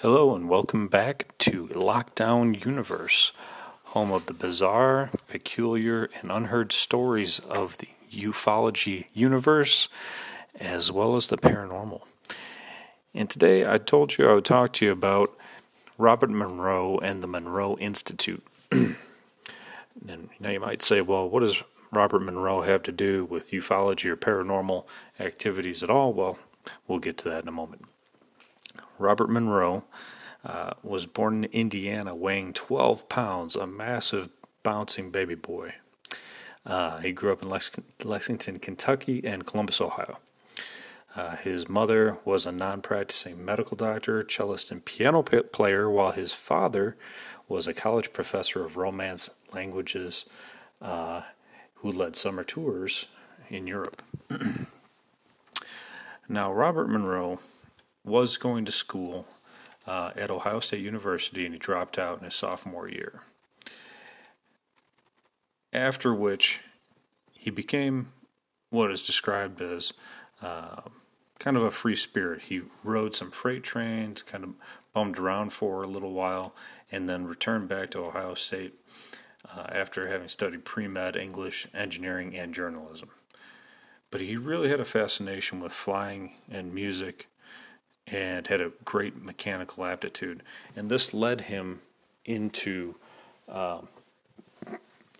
Hello and welcome back to Lockdown Universe, home of the bizarre, peculiar, and unheard stories of the ufology universe, as well as the paranormal. And today I told you I would talk to you about Robert Monroe and the Monroe Institute. and now you might say, well, what does Robert Monroe have to do with ufology or paranormal activities at all? Well, we'll get to that in a moment. Robert Monroe uh, was born in Indiana, weighing 12 pounds, a massive bouncing baby boy. Uh, he grew up in Lex- Lexington, Kentucky, and Columbus, Ohio. Uh, his mother was a non practicing medical doctor, cellist, and piano player, while his father was a college professor of Romance languages uh, who led summer tours in Europe. now, Robert Monroe was going to school uh, at Ohio State University and he dropped out in his sophomore year. After which, he became what is described as uh, kind of a free spirit. He rode some freight trains, kind of bummed around for a little while, and then returned back to Ohio State uh, after having studied pre med, English, engineering, and journalism. But he really had a fascination with flying and music and had a great mechanical aptitude. And this led him into um,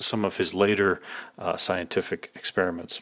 some of his later uh, scientific experiments.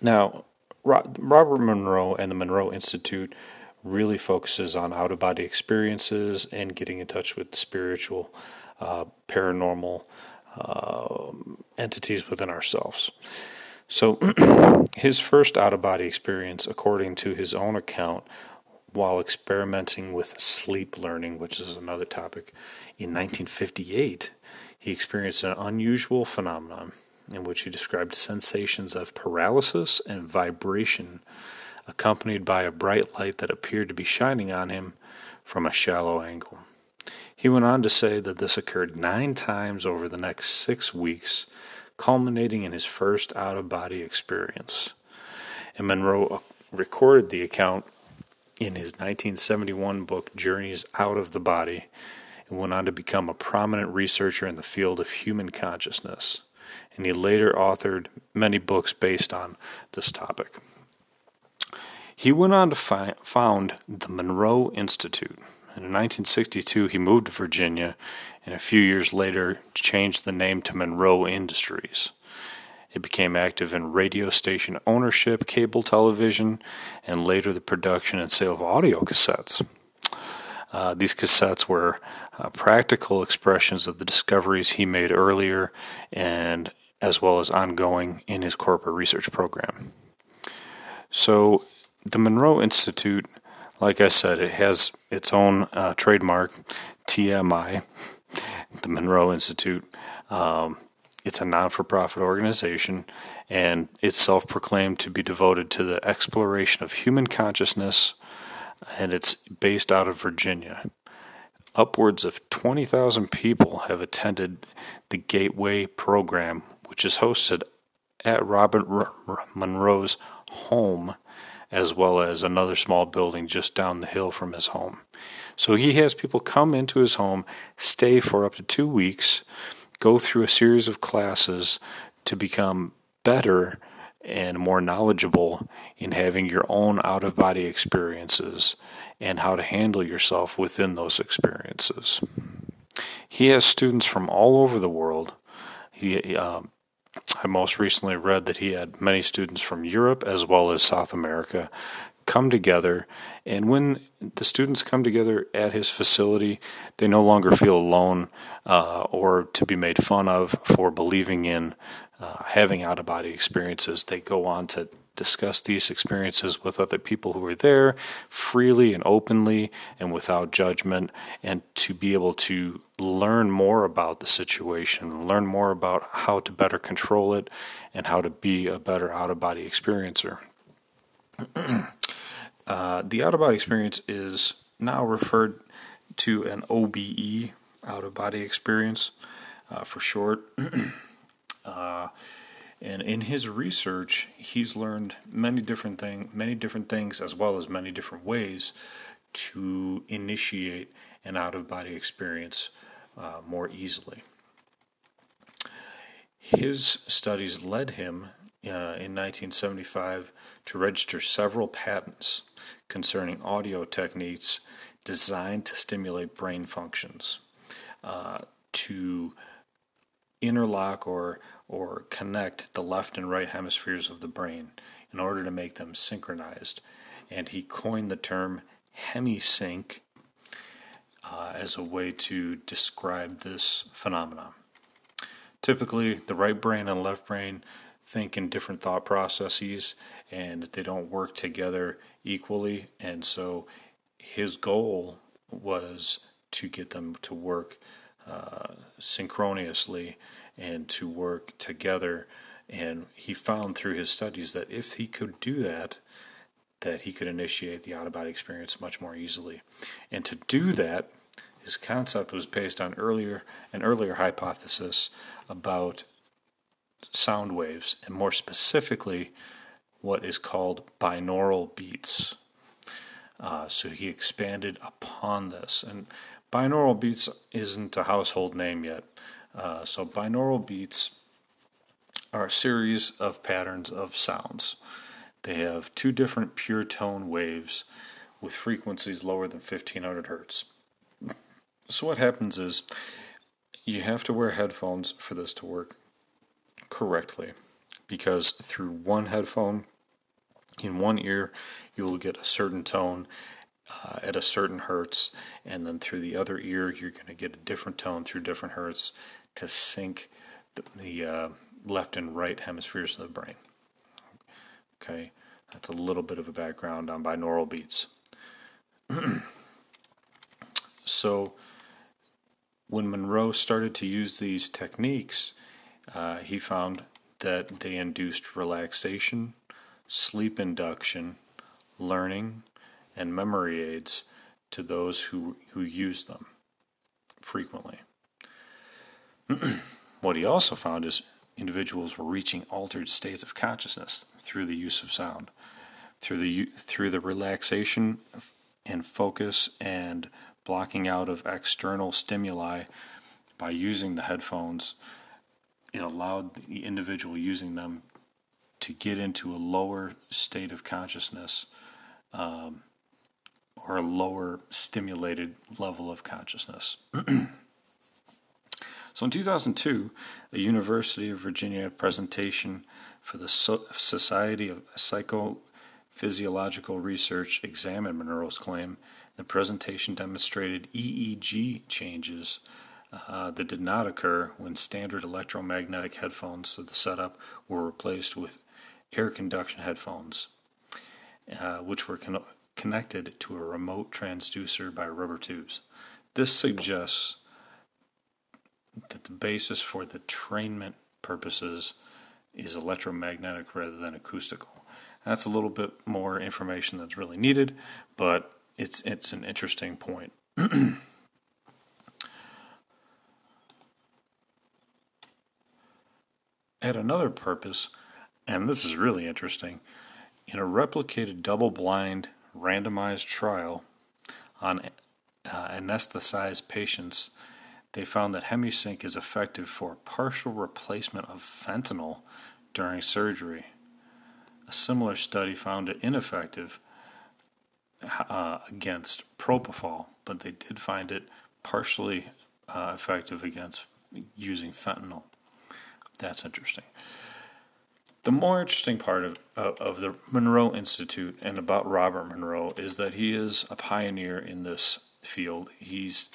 Now, Robert Monroe and the Monroe Institute really focuses on out of body experiences and getting in touch with spiritual, uh, paranormal uh, entities within ourselves. So, his first out of body experience, according to his own account, while experimenting with sleep learning, which is another topic. In 1958, he experienced an unusual phenomenon in which he described sensations of paralysis and vibration accompanied by a bright light that appeared to be shining on him from a shallow angle. He went on to say that this occurred nine times over the next six weeks, culminating in his first out of body experience. And Monroe uh, recorded the account in his 1971 book Journeys Out of the Body and went on to become a prominent researcher in the field of human consciousness. And he later authored many books based on this topic. He went on to fi- found the Monroe Institute. And in 1962, he moved to Virginia, and a few years later, changed the name to Monroe Industries. It became active in radio station ownership, cable television, and later the production and sale of audio cassettes. Uh, these cassettes were uh, practical expressions of the discoveries he made earlier and as well as ongoing in his corporate research program. So, the Monroe Institute, like I said, it has its own uh, trademark, TMI, the Monroe Institute. Um, it's a non for profit organization, and it's self proclaimed to be devoted to the exploration of human consciousness, and it's based out of Virginia. Upwards of 20,000 people have attended the Gateway program, which is hosted at Robert Monroe's home, as well as another small building just down the hill from his home. So he has people come into his home, stay for up to two weeks go through a series of classes to become better and more knowledgeable in having your own out of body experiences and how to handle yourself within those experiences. He has students from all over the world. He, uh, I most recently read that he had many students from Europe as well as South America come together. And when the students come together at his facility, they no longer feel alone uh, or to be made fun of for believing in uh, having out of body experiences. They go on to discuss these experiences with other people who are there freely and openly and without judgment, and to be able to learn more about the situation, learn more about how to better control it, and how to be a better out of body experiencer. Uh, the out of body experience is now referred to an OBE, out of body experience uh, for short. uh, and in his research, he's learned many different thing, many different things, as well as many different ways to initiate an out of body experience uh, more easily. His studies led him uh, in 1975 to register several patents concerning audio techniques designed to stimulate brain functions, uh, to interlock or or connect the left and right hemispheres of the brain in order to make them synchronized. And he coined the term hemisync uh, as a way to describe this phenomenon. Typically, the right brain and left brain think in different thought processes and they don't work together equally. And so his goal was to get them to work uh, synchronously and to work together. And he found through his studies that if he could do that, that he could initiate the out of body experience much more easily. And to do that, his concept was based on earlier an earlier hypothesis about sound waves, and more specifically, what is called binaural beats. Uh, so he expanded upon this, and binaural beats isn't a household name yet. Uh, so binaural beats are a series of patterns of sounds. They have two different pure tone waves with frequencies lower than 1500 hertz. So what happens is you have to wear headphones for this to work correctly because through one headphone in one ear you will get a certain tone uh, at a certain hertz and then through the other ear you're going to get a different tone through different hertz to sync the, the uh, left and right hemispheres of the brain. Okay? That's a little bit of a background on binaural beats. So when Monroe started to use these techniques, uh, he found that they induced relaxation, sleep induction, learning, and memory aids to those who, who use them frequently. what he also found is individuals were reaching altered states of consciousness through the use of sound, through the through the relaxation and focus and blocking out of external stimuli by using the headphones, it allowed the individual using them to get into a lower state of consciousness um, or a lower stimulated level of consciousness. so in 2002, a University of Virginia presentation for the Society of Psychophysiological Research examined Monroe's claim the presentation demonstrated EEG changes uh, that did not occur when standard electromagnetic headphones of the setup were replaced with air conduction headphones, uh, which were con- connected to a remote transducer by rubber tubes. This suggests that the basis for the entrainment purposes is electromagnetic rather than acoustical. That's a little bit more information that's really needed, but it's it's an interesting point. At another purpose, and this is really interesting, in a replicated double blind randomized trial on uh, anesthetized patients, they found that Hemisync is effective for partial replacement of fentanyl during surgery. A similar study found it ineffective uh, against propofol, but they did find it partially uh, effective against using fentanyl. That's interesting. The more interesting part of, of, of the Monroe Institute and about Robert Monroe is that he is a pioneer in this field. He's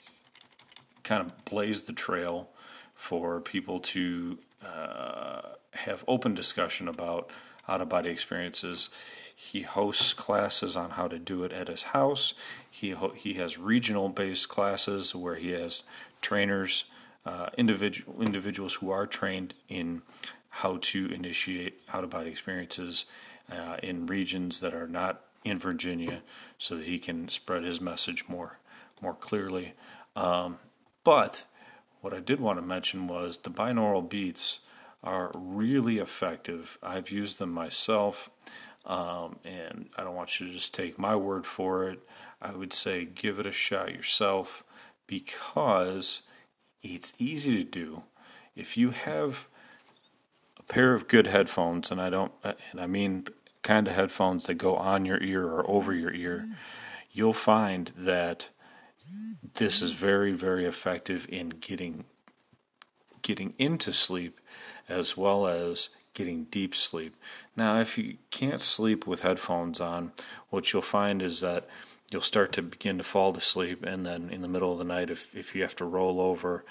kind of blazed the trail for people to uh, have open discussion about out of body experiences. He hosts classes on how to do it at his house. He ho- he has regional based classes where he has trainers, uh, individual individuals who are trained in how to initiate out of body experiences uh, in regions that are not in Virginia, so that he can spread his message more more clearly. Um, but what I did want to mention was the binaural beats are really effective. I've used them myself. Um, and I don't want you to just take my word for it. I would say give it a shot yourself because it's easy to do. If you have a pair of good headphones, and I don't, and I mean kind of headphones that go on your ear or over your ear, you'll find that this is very, very effective in getting getting into sleep as well as getting deep sleep. Now, if you can't sleep with headphones on, what you'll find is that you'll start to begin to fall to sleep, and then in the middle of the night, if, if you have to roll over,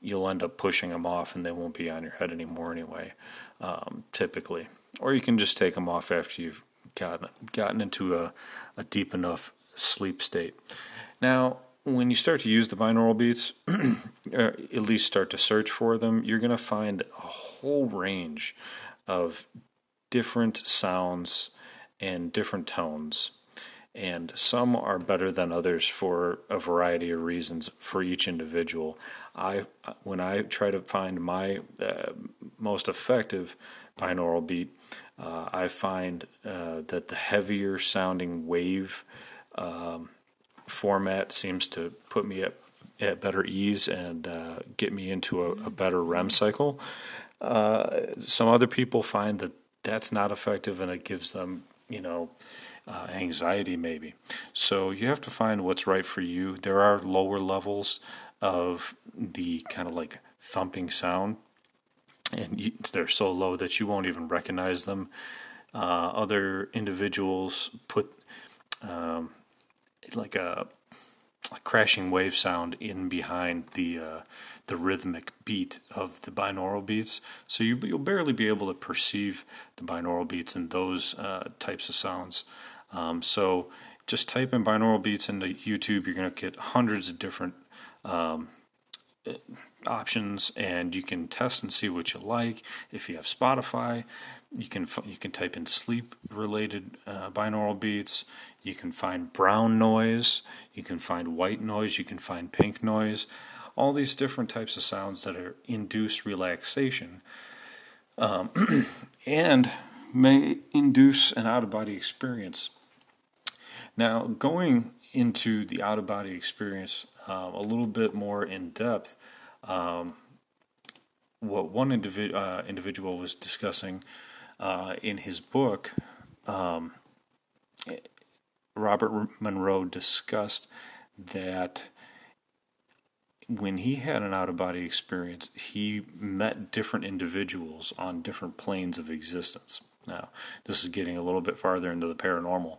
you'll end up pushing them off and they won't be on your head anymore anyway, um, typically. Or you can just take them off after you've gotten, gotten into a, a deep enough sleep state. Now, when you start to use the binaural beats, or at least start to search for them, you're going to find a whole range of different sounds and different tones. And some are better than others for a variety of reasons for each individual. I, when I try to find my uh, most effective binaural beat, uh, I find uh, that the heavier sounding wave um, format seems to put me at, at better ease and uh, get me into a, a, better REM cycle. Uh, some other people find that that's not effective and it gives them, you know, uh, anxiety maybe. So you have to find what's right for you. There are lower levels of the kind of like thumping sound, and you, they're so low that you won't even recognize them. Uh, other individuals put um, like a, a, crashing wave sound in behind the uh, the rhythmic beat of the binaural beats, so you, will barely be able to perceive the binaural beats in those uh, types of sounds. Um, so just type in binaural beats into YouTube. You're going to get hundreds of different um, options, and you can test and see what you like. If you have Spotify, you can you can type in sleep related uh, binaural beats. You can find brown noise. You can find white noise. You can find pink noise. All these different types of sounds that are induce relaxation, um, and may induce an out of body experience. Now, going into the out of body experience um, a little bit more in depth, um, what one individ- uh, individual was discussing uh, in his book, um, Robert Monroe discussed that when he had an out of body experience, he met different individuals on different planes of existence. Now, this is getting a little bit farther into the paranormal,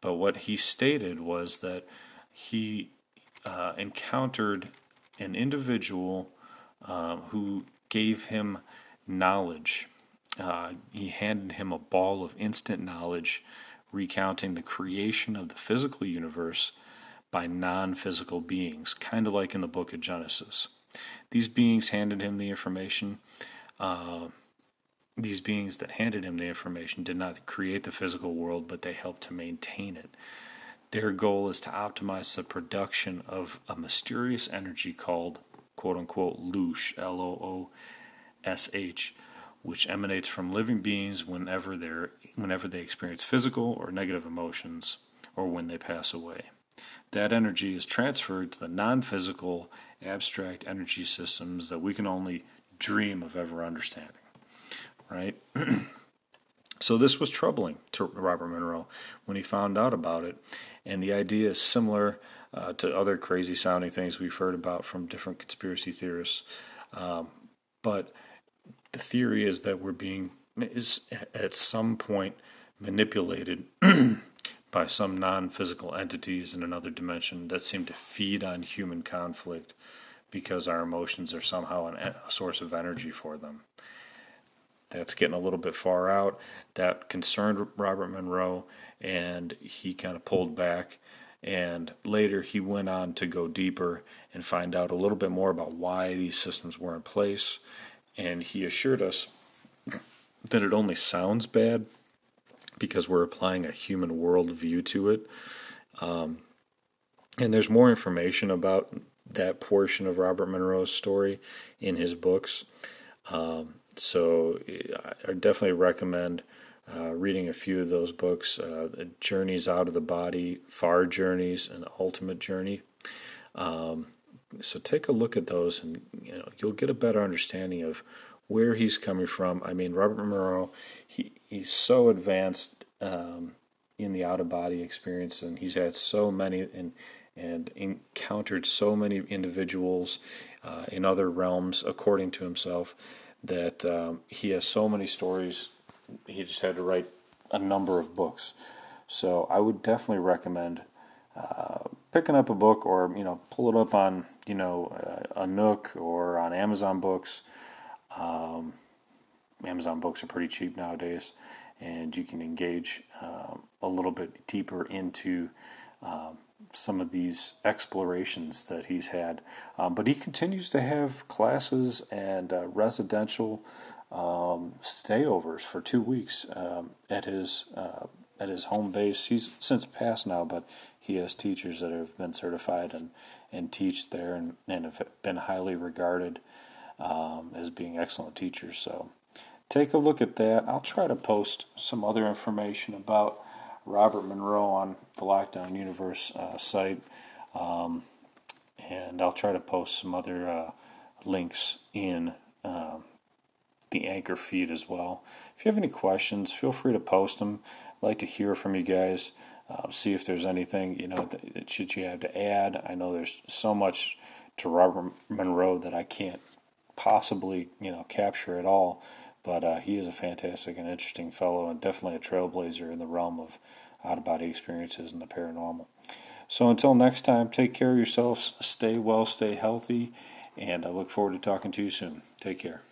but what he stated was that he uh, encountered an individual uh, who gave him knowledge. Uh, he handed him a ball of instant knowledge recounting the creation of the physical universe by non physical beings, kind of like in the book of Genesis. These beings handed him the information. Uh, these beings that handed him the information did not create the physical world, but they helped to maintain it. Their goal is to optimize the production of a mysterious energy called quote unquote loosh, L O O S H, which emanates from living beings whenever they're whenever they experience physical or negative emotions or when they pass away. That energy is transferred to the non physical, abstract energy systems that we can only dream of ever understanding right? so this was troubling to Robert Monroe when he found out about it, and the idea is similar uh, to other crazy sounding things we've heard about from different conspiracy theorists. Um, but the theory is that we're being is at some point manipulated by some non-physical entities in another dimension that seem to feed on human conflict because our emotions are somehow an, a source of energy for them. That's getting a little bit far out. That concerned Robert Monroe, and he kind of pulled back. And later he went on to go deeper and find out a little bit more about why these systems were in place. And he assured us that it only sounds bad because we're applying a human worldview to it. Um, and there's more information about that portion of Robert Monroe's story in his books. Um, so I definitely recommend uh, reading a few of those books uh, Journeys Out of the Body, Far Journeys, and Ultimate Journey. Um, so take a look at those and you know you'll get a better understanding of where he's coming from. I mean, Robert Monroe, he, he's so advanced um, in the out of body experience, and he's had so many and and encountered so many individuals uh, in other realms, according to himself, that um, he has so many stories. He just had to write a number of books. So I would definitely recommend uh, picking up a book or you know pull it up on you know uh, a Nook or on Amazon Books. Um, Amazon Books are pretty cheap nowadays, and you can engage um, a little bit deeper into um, some of these explorations that he's had. Um, but he continues to have classes and uh, residential um, stayovers for two weeks um, at his uh, at his home base. He's since passed now, but he has teachers that have been certified and, and teach there and, and have been highly regarded um, as being excellent teachers. So take a look at that. I'll try to post some other information about Robert Monroe on the Lockdown Universe uh, site. Um, and I'll try to post some other uh, links in um, the anchor feed as well. If you have any questions, feel free to post them. I'd like to hear from you guys. Uh, see if there's anything you know that, that should you have to add. I know there's so much to Robert Monroe that I can't possibly you know capture it all. But uh, he is a fantastic and interesting fellow, and definitely a trailblazer in the realm of out of body experiences and the paranormal. So until next time, take care of yourselves, stay well, stay healthy, and I look forward to talking to you soon. Take care.